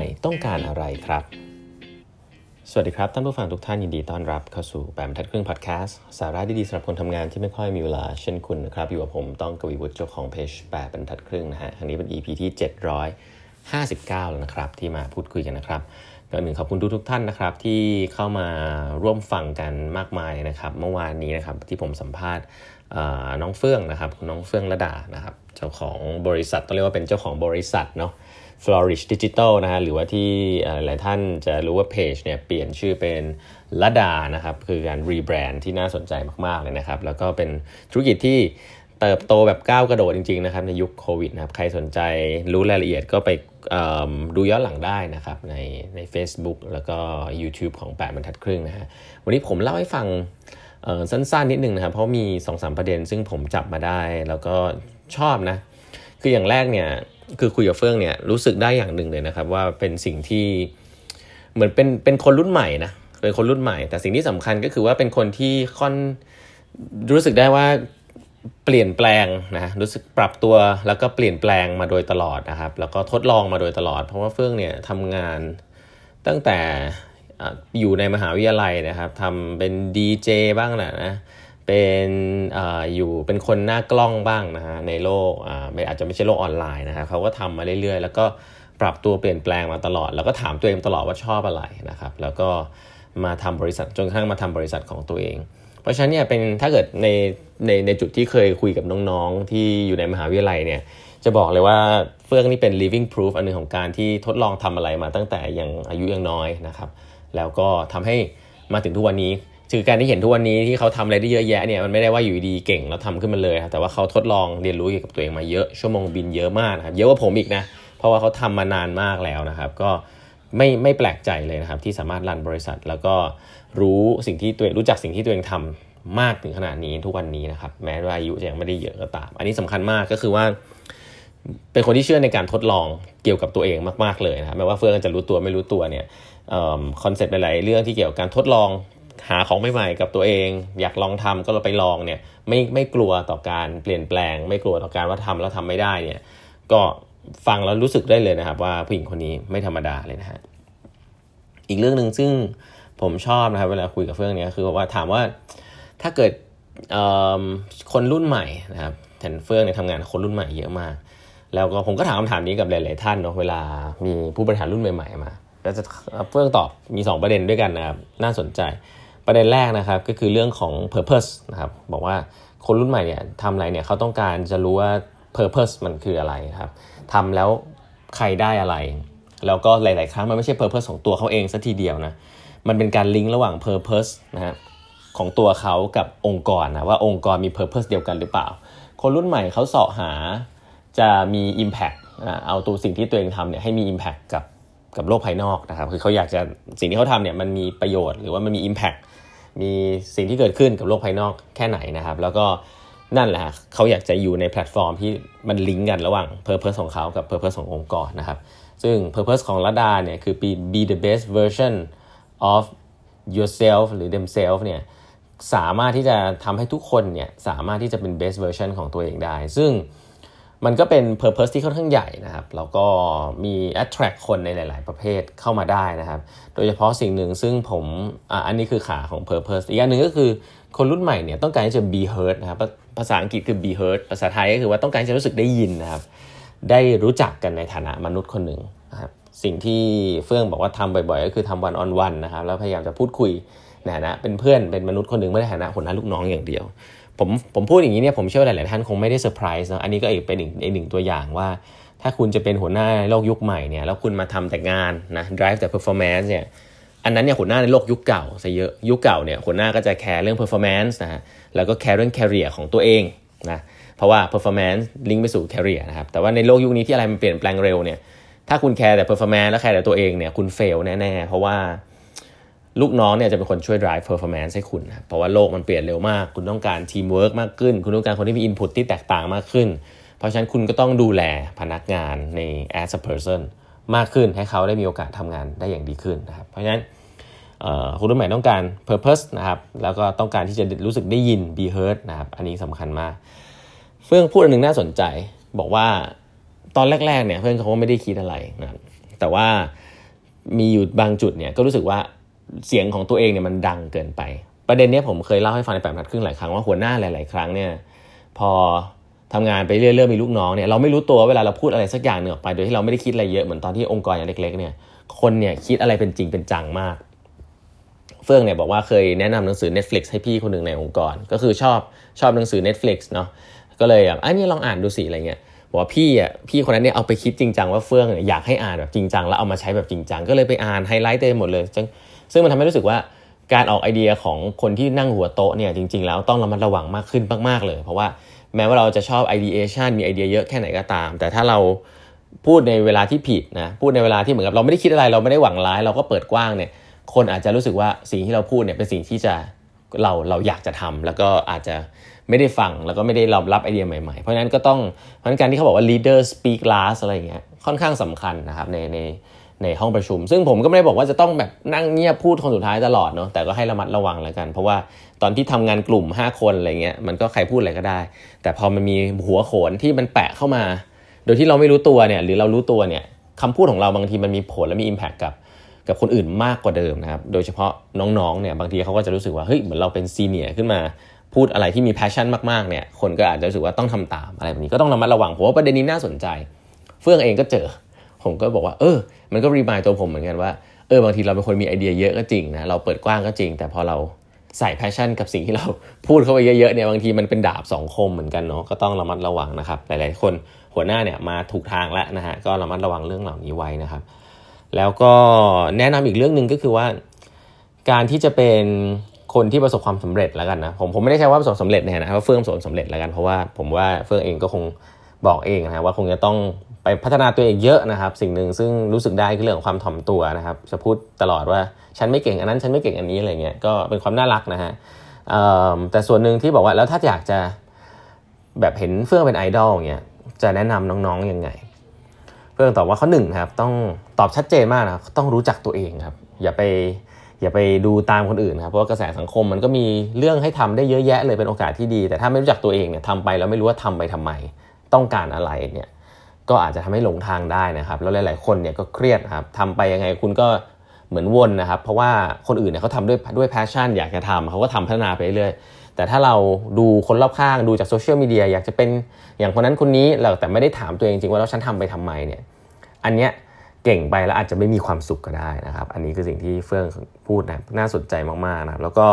ม่ต้องการอะไรครับ สวัสดีครับ ท่านผู้ฟังทุกท่านยินดีต้อนรับเข้าสู่แปมทัดครึ่งพอดแคสต์สาระดีๆสำหรับคนทำงานที่ไม่ค่อยมีเวลาเช่นคุณนะครับ อยู่กับผมต้องกวีวุฒิเจ้าของเพจแปมบรรทัดครึ่งนะฮะครั้งนี้เป็น EP ที่ 759 แล้วนะครับ ที่มาพูดคุยกันนะครับก่อนหนึ่งขอบคุณทุกทุกท่านนะครับ ที่เข้ามาร่วมฟังกันมากมายนะครับ เมื่อวานนี้นะครับที่ผมสัมภาษณ์น้องเฟื่องนะครับน้องเฟื่องระดานะครับ เจ้าของบริษัทต้องเรียกว่าเป็นเจ้าของบริษัทเนาะ Flourish Digital นะฮะหรือว่าที่หลายท่านจะรู้ว่าเพจเนี่ยเปลี่ยนชื่อเป็นละดานะครับ คือการรีแบรนด์ที่น่าสนใจมาก ๆ เลยนะครับ แล้วก็เป็นธุรกิจที่เติบโตแบบก้าวกระโดดจริง ๆ นะครับ ในยุคโควิดนะครับ ใครสนใจรู้รายละเอียดก็ไปดูย้อนหลังได้นะครับ ในใน Facebook แล้วก็ YouTube ของ 8บรรทัดครึ่งนะฮะวันนี้ผมเล่าให้ฟังสั้น ๆ นิดนึงนะครับ เพราะมี 2-3 ประเด็นซึ่งผมจับมาได้แล้วก็ ชอบนะ คืออย่างแรกเนี่ยคือคุยกับเฟื่องเนี่ยรู้สึกได้อย่างหนึ่งเลยนะครับ ว่าเป็นสิ่งที่เหมือนเป็นเป็นคนรุ่นใหม่นะเป็นคนรุ่นใหม่ แต่สิ่งที่สำคัญก็คือว่าเป็นคนที่ค่อนรู้สึกได้ว่าเปลี่ยนแปลงนะรู้สึกปรับตัวแล้วก็เปลี่ยนแปลงมาโดยตลอดนะครับ แล้วก็ทดลองมาโดยตลอด เพราะว่าเฟื่องเนี่ยทำงานตั้งแต่อยู่ในมหาวิทยาลัยนะครับทำเป็นดีเจบ้างแหละนะ เป็นออยู่เป็นคนหน้ากล้องบ้างนะฮะในโลกอ่าอาจจะไม่ใช่โลกออนไลน์นะครับเขาก็ทำมาเรื่อยๆ แล้วก็ปรับตัวเปลี่ยนแปลงมาตลอด แล้วก็ถามตัวเองตลอดว่าชอบอะไรนะครับแล้วก็มาทำบริษัทจนกระทั่งมาทำบริษัทของตัวเอง เพราะฉะนั้นเนี่ยเป็นถ้าเกิดในในในจุดที่เคยคุยกับน้องๆ ที่อยู่ในมหาวิทยาลัยเนี่ยจะบอกเลยว่าเฟื่องนี่เป็น living proof อันหนึ่งของการที่ทดลองทำอะไรมาตั้งแต่ยังอายุยังน้อยนะครับแล้วก็ทำให้มาถึงทุกวันนี้ คือการที่เห็นทุกวันนี้ที่เขาทำอะไรได้เยอะแยะเนี่ยมันไม่ได้ว่าอยู่ดีเก่งแล้วทาขึ้นมาเลยครับแต่ว่าเขาทดลองเรียนรู้เกี่ยวกับตัวเองมาเยอะชั่วโมงบินเยอะมากครับเยอะกว่าผมอีกนะเพราะว่าเขาทำมานานมากแล้วนะครับ ก็ไม่ไม่แปลกใจเลยนะครับ ที่สามารถรันบริษัท แล้วก็รู้สิ่งที่ตัวเองรู้จักสิ่งที่ตัวเองทำมากถึงขนาดนี้ทุกวันนี้นะครับแม้ว่าอายุยังไม่ได้เยอะก็ตาม อันนี้สำคัญมากก็คือว่า เป็นคนที่เชื่อในการทดลองเกี่ยวกับตัวเองมาก ๆเลยนะครับแม้ว่าเฟื่องจะรู้ตัวไม่รู้ตัวเนี่ยคอนเซ็ปต์หลายๆเรื่องที่เกี่ยวกับการทดลอง หาของใหม่ๆกับตัวเอง อยากลองทำก็เราไปลองเนี่ยไม่ไม่กลัวต่อการเปลี่ยนแปลง ไม่กลัวต่อการว่าทำแล้วทำไม่ได้เนี่ยก็ฟังแล้วรู้สึกได้เลยนะครับ ว่าผู้หญิงคนนี้ไม่ธรรมดาเลยนะฮะอีกเรื่องหนึ่งซึ่งผมชอบนะครับเวลาคุยกับเฟื่องเนี่ยคือว่าถามว่าถ้าเกิดคนรุ่นใหม่นะครับแทนเฟื่องเนี่ยทำงานคนรุ่นใหม่เยอะมาก แล้วก็ผมก็ถามคำถามนี้กับหลาย ๆ ท่านเนาะเวลามีผู้บริหารรุ่นใหม่ ๆ มา แล้วจะเฟื่องตอบมี 2 ประเด็นด้วยกันนะครับน่าสนใจ ประเด็นแรกนะครับก็คือเรื่องของ purpose นะครับบอกว่าคนรุ่นใหม่เนี่ยทำอะไรเนี่ยเขาต้องการจะรู้ว่า purpose มันคืออะไรครับทำแล้วใครได้อะไร แล้วก็หลาย ๆ ครั้งมันไม่ใช่ purpose ของตัวเขาเองสัทีเดียวนะมันเป็นการลิงก์ระหว่าง purpose นะฮะของตัวเขากับองค์กรนะว่าองค์กรมี purpose เดียวกันหรือเปล่า คนรุ่นใหม่เขาเสาะหาจะมี impact เอาตัวสิ่งที่ตัวเองทำเนี่ยให้มี impact กับกับโลกภายนอกนะครับ คือเขาอยากจะสิ่งที่เขาทำเนี่ยมันมีประโยชน์หรือว่ามันมี impact มีสิ่งที่เกิดขึ้นกับโลกภายนอกแค่ไหนนะครับ แล้วก็นั่นแหละเขาอยากจะอยู่ในแพลตฟอร์มที่มันลิงก์กันระหว่าง Purpose ของเขากับ Purpose ขององค์กรนะครับ ซึ่ง Purpose ของระดาเนี่ยคือ be be the best version of yourself หรือ themselves เนี่ยสามารถที่จะทำให้ทุกคนเนี่ยสามารถที่จะเป็น best version ของตัวเองได้ ซึ่ง มันก็เป็น Purpose ที่ค่อนข้างใหญ่นะครับ แล้วก็มี attract คนในหลาย ๆ ประเภทเข้ามาได้นะครับ โดยเฉพาะสิ่งหนึ่งซึ่งผมออันนี้คือขาของ Purpose อีกอันหนึ่งก็คือคนรุ่นใหม่เนี่ยต้องการที่จะ be heard นะครับ ภาษาอังกฤษคือ be heard ภาษาไทยก็คือว่าต้องการจะรู้สึกได้ยินนะครับ ได้รู้จักกันในฐานะมนุษย์คนหนึ่งนะครับสิ่งที่เฟื่องบอกว่าทำบ่อยๆ ก็คือทำ one on one นะครับ แล้วพยายามจะพูดคุยในฐานะเป็นเพื่อนเป็นมนุษย์คนหนึ่งไม่ได้ฐานะหัวหน้าลูกน้องอย่างเดียวผมผมพูดอย่างนี้เนี่ยผมเชื่อว่าหลาย ๆ ท่านคงไม่ได้เซอร์ไพรส์นะอันนี้ก็อีกเป็นอีกหนึ่งตัวอย่างว่า ถ้าคุณจะเป็นหัวหน้าโลกยุคใหม่เนี่ยแล้วคุณมาทำแต่งานนะ drive แต่ performance เนี่ยอันนั้นเนี่ยหัวหน้าในโลกยุคเก่าซะเยอะยุคเก่าเนี่ยหัวหน้าก็จะแคร์เรื่อง performance นะฮะแล้วก็แคร์เรื่อง career ของตัวเองนะเพราะว่า performance ลิงก์ไปสู่ career นะครับแต่ว่าในโลกยุคนี้ที่อะไรมันเปลี่ยนแปลงเร็วเนี่ยถ้าคุณแคร์แต่ performance แล้วแคร์แต่ตัวเองเนี่ยคุณเฟลแน่ๆเพราะว่า ลูกน้องเนี่ยจะเป็นคนช่วย drive performance ให้คุณนะเพราะว่าโลกมันเปลี่ยนเร็วมาก คุณต้องการ teamwork มากขึ้น คุณต้องการคนที่มี input ที่แตกต่างมากขึ้น เพราะฉะนั้นคุณก็ต้องดูแลพนักงานใน as a person มากขึ้นให้เขาได้มีโอกาสทำงานได้อย่างดีขึ้นนะครับ เพราะฉะนั้นคุณรุ่นใหม่ต้องการ purpose นะครับ แล้วก็ต้องการที่จะรู้สึกได้ยิน be heard นะครับ อันนี้สำคัญมาก เฟื่องพูดอันหนึ่งน่าสนใจ บอกว่าตอนแรกๆเนี่ยเพื่อนเขาไม่ได้คิดอะไรนะแต่ว่ามีอยู่บางจุดเนี่ยก็รู้สึกว่า เสียงของตัวเองเนี่ยมันดังเกินไป ประเด็นนี้ผมเคยเล่าให้ฟังในแปดนัดครึ่งหลายครั้งว่าหัวหน้าหลาย ๆ ครั้งเนี่ยพอทำงานไปเรื่อยๆมีลูกน้องเนี่ยเราไม่รู้ตัวเวลาเราพูดอะไรสักอย่างหนึ่งออกไป โดยที่เราไม่ได้คิดอะไรเยอะเหมือนตอนที่องค์กรอย่างเล็ก ๆ เนี่ยคนเนี่ยคิดอะไรเป็นจริงเป็นจังมาก เฟื่องเนี่ยบอกว่าเคยแนะนำหนังสือ Netflix ให้พี่คนหนึ่งในองค์กร ก็คือชอบชอบหนังสือ Netflix เนาะก็เลยแบบไอ้นี่ลองอ่านดูสิอะไรเงี้ยบอกว่าพี่อะพี่คนนั้นเนี่ยเอาไปคิดจริงจังว่าเฟื่องอยากให้อ่านแบบจริงจังแล้วเอามาใช้แบบจริงจังก็เลยไปอ่านไฮไลท์เต็มหมดเลย ซึ่งมันทำให้รู้สึกว่าการออกไอเดียของคนที่นั่งหัวโต๊ะเนี่ยจริง ๆ แล้วต้องระมัดระวังมากขึ้นมากๆเลย เพราะว่าแม้ว่าเราจะชอบ ideation มีไอเดียเยอะแค่ไหนก็ตาม แต่ถ้าเราพูดในเวลาที่ผิดนะพูดในเวลาที่เหมือนกับเราไม่ได้คิดอะไรเราไม่ได้หวังร้ายเราก็เปิดกว้างเนี่ยคนอาจจะรู้สึกว่าสิ่งที่เราพูดเนี่ยเป็นสิ่งที่จะเราเราอยากจะทำแล้วก็อาจจะไม่ได้ฟังแล้วก็ไม่ได้รับรับไอเดียใหม่ๆ เพราะนั้นก็ต้องเพราะนั้นการที่เขาบอกว่า leader speak last อะไรเงี้ยค่อนข้างสำคัญนะครับในใน ในห้องประชุม ซึ่งผมก็ไม่ได้บอกว่าจะต้องแบบนั่งเงียบพูดคนสุดท้ายตลอดเนาะแต่ก็ให้ระมัดระวังแล้วกัน เพราะว่าตอนที่ทำงานกลุ่ม 5 คนอะไรเงี้ยมันก็ใครพูดอะไรก็ได้ แต่พอมันมีหัวโขนที่มันแปะเข้ามา โดยที่เราไม่รู้ตัวเนี่ยหรือเรารู้ตัวเนี่ยคำพูดของเราบางทีมันมีผลและมี Impact กับกับคนอื่นมากกว่าเดิมนะครับโดยเฉพาะน้องๆเนี่ยบางทีเขาก็จะรู้สึกว่าเฮ้ยเหมือนเราเป็น senior ขึ้นมาพูดอะไรที่มี passion มากๆเนี่ยคนก็อาจจะรู้สึกว่าต้องทำตามอะไรแบบนี้ก็ต้องระมัดระวังผมว่าประเด็นนี้น่าสนใจ เฟื่องเองก็เจอ ผมก็บอกว่า เออ มันก็ remind ตัวผมเหมือนกันว่าเออบางทีเราเป็นคนมีไอเดียเยอะก็จริงนะเราเปิดกว้างก็จริง แต่พอเราใส่ passion กับสิ่งที่เราพูดเข้าไปเยอะๆเนี่ยบางทีมันเป็นดาบสองคมเหมือนกันเนาะก็ต้องระมัดระวังนะครับหลายๆคนหัวหน้าเนี่ยมาถูกทางแล้วนะฮะก็ระมัดระวังเรื่องเหล่านี้ไว้นะครับ แล้วก็แนะนำอีกเรื่องหนึ่งก็คือว่า การที่จะเป็นคนที่ประสบความสำเร็จแล้วกันนะผมผมไม่ได้ใช้ว่าประสบสำเร็จนี่ยนะว่าเฟื่องประสบสำเร็จแล้วกันเพราะว่าผมว่าเฟื่องเองก็คงบอกเองนะว่าคงจะต้อง ไปพัฒนาตัวเองเยอะนะครับ สิ่งหนึ่งซึ่งรู้สึกได้คือเรื่องของความถ่อมตัวนะครับ จะพูดตลอดว่าฉันไม่เก่งอันนั้นฉันไม่เก่งอันนี้อะไรเงี้ยก็เป็นความน่ารักนะฮะแต่ส่วนหนึ่งที่บอกว่าแล้วถ้าอยากจะแบบเห็นเฟื่องเป็นไอดอลเงี้ยจะแนะนำน้องๆยังไง เฟื่องตอบว่าข้อหนึ่งครับต้องตอบชัดเจนมากนะต้องรู้จักตัวเองครับ อย่าไปอย่าไปดูตามคนอื่นครับเพราะว่ากระแสสังคมมันก็มีเรื่องให้ทำได้เยอะแยะเลยเป็นโอกาสที่ดี แต่ถ้าไม่รู้จักตัวเองเนี่ยทำไปแล้วไม่รู้ว่าทำไปทำไม ต้องการอะไรเนี่ย ก็อาจจะทำให้หลงทางได้นะครับ แล้วหลาย ๆ คนเนี่ยก็เครียดครับทำไปยังไงคุณก็เหมือนวนนะครับ เพราะว่าคนอื่นเนี่ยเขาทำด้วยด้วยแพชชั่น อยากจะทำเขาก็ทำพัฒนาไปเรื่อยแต่ถ้าเราดูคนรอบข้างดูจากโซเชียลมีเดียอยากจะเป็นอย่างคนนั้นคนนี้เราแต่ไม่ได้ถามตัวเองจริงว่าแล้วฉันทำไปทำไมเนี่ยอันเนี้ยเก่งไปแล้วอาจจะไม่มีความสุขก็ได้นะครับ อันนี้คือสิ่งที่เฟื่องพูดนะน่าสนใจมากๆนะครับแล้วก็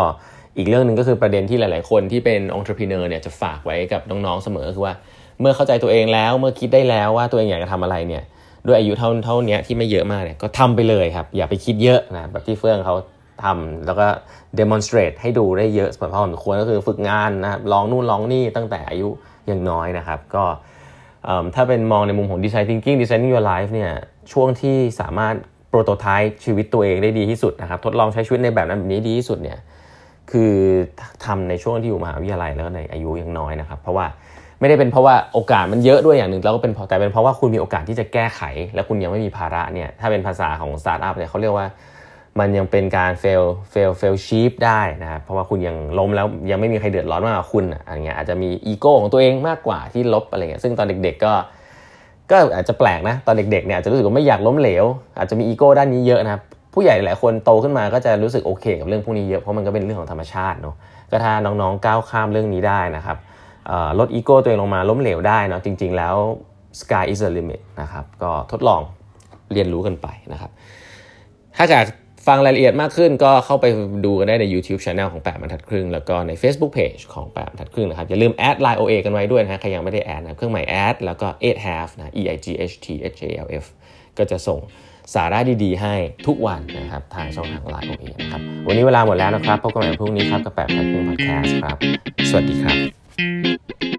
อีกเรื่องหนึ่งก็คือประเด็นที่หลาย ๆ คนที่เป็นองค์ประกอบเนี่ยจะฝากไว้กับน้อง ๆ เสมอคือว่า เมื่อเข้าใจตัวเองแล้วเมื่อคิดได้แล้วว่าตัวเองอยากจะทำอะไรเนี่ย ด้วยอายุเท่าเท่านี้ที่ไม่เยอะมากเนี่ยก็ทำไปเลยครับ อย่าไปคิดเยอะนะแบบที่เฟื่องเขาทำแล้วก็ demonstrate ให้ดูได้เยอะพอสมควรก็คือฝึกงานนะครับลองนู่นลองนี่ตั้งแต่อายุยังน้อยนะครับ ก็ถ้าเป็นมองในมุมของ design thinking designing your life เนี่ยช่วงที่สามารถโปรโตไทป์ชีวิตตัวเองได้ดีที่สุดนะครับ ทดลองใช้ชีวิตในแบบนั้นแบบนี้ดีที่สุดเนี่ยคือทำในช่วงที่อยู่มหาวิทยาลัยแล้วในอายุยังน้อยนะครับ เพราะว่า ไม่ได้เป็นเพราะว่าโอกาสมันเยอะด้วยอย่างหนึ่งแล้วก็เป็นแต่เป็นเพราะว่าคุณมีโอกาสที่จะแก้ไข และคุณยังไม่มีภาระเนี่ยถ้าเป็นภาษาของสตาร์ทอัพเนี่ยเขาเรียกว่ามันยังเป็นการ fail fast fail cheap ได้นะครับเพราะว่าคุณยังล้มแล้วยังไม่มีใครเดือดร้อนมากกว่าคุณอะไรเงี้ยอาจจะมีอีโก้ของตัวเองมากกว่าที่ลบอะไรเงี้ยซึ่งตอนเด็กๆก็ก็อาจจะแปลกนะตอนเด็กๆเนี่ยอาจจะรู้สึกว่าไม่อยากล้มเหลว อาจจะมีอีโก้ด้านนี้เยอะนะครับผู้ใหญ่หลายคนโตขึ้นมาก็จะรู้สึกโอเค กับเรื่องพวกนี้เยอะเพราะมันก็เป็นเรื่องของธรรมชาติเนาะก็ถ้าน้องๆก้าวข้ามเรื่องนี้ได้นะครับ ลดอีโก้ตัวเองลงมาล้มเหลวได้เนาะจริง ๆ แล้ว sky is the limit นะครับก็ทดลองเรียนรู้กันไปนะครับ ถ้าอยากฟังรายละเอียดมากขึ้นก็เข้าไปดูกันได้ใน YouTube Channel ของแปดบรรทัดครึ่ง แล้วก็ใน Facebook Page ของแปดบรรทัดครึ่งนะครับ อย่าลืมแอด Line OA กันไว้ด้วยนะใครยังไม่ได้แอดนะเครื่องหมายแอดแล้วก็ eight half นะ e i g h t h a l f ก็จะส่งสาระดีๆ ให้ทุกวันนะครับ ทางช่องทาง Line OA นะครับ วันนี้เวลาหมดแล้วนะครับ พบกันใหม่พรุ่งนี้ครับกับแปดบรรทัดครึ่ง Podcast ครับ สวัสดีครับ Thank you.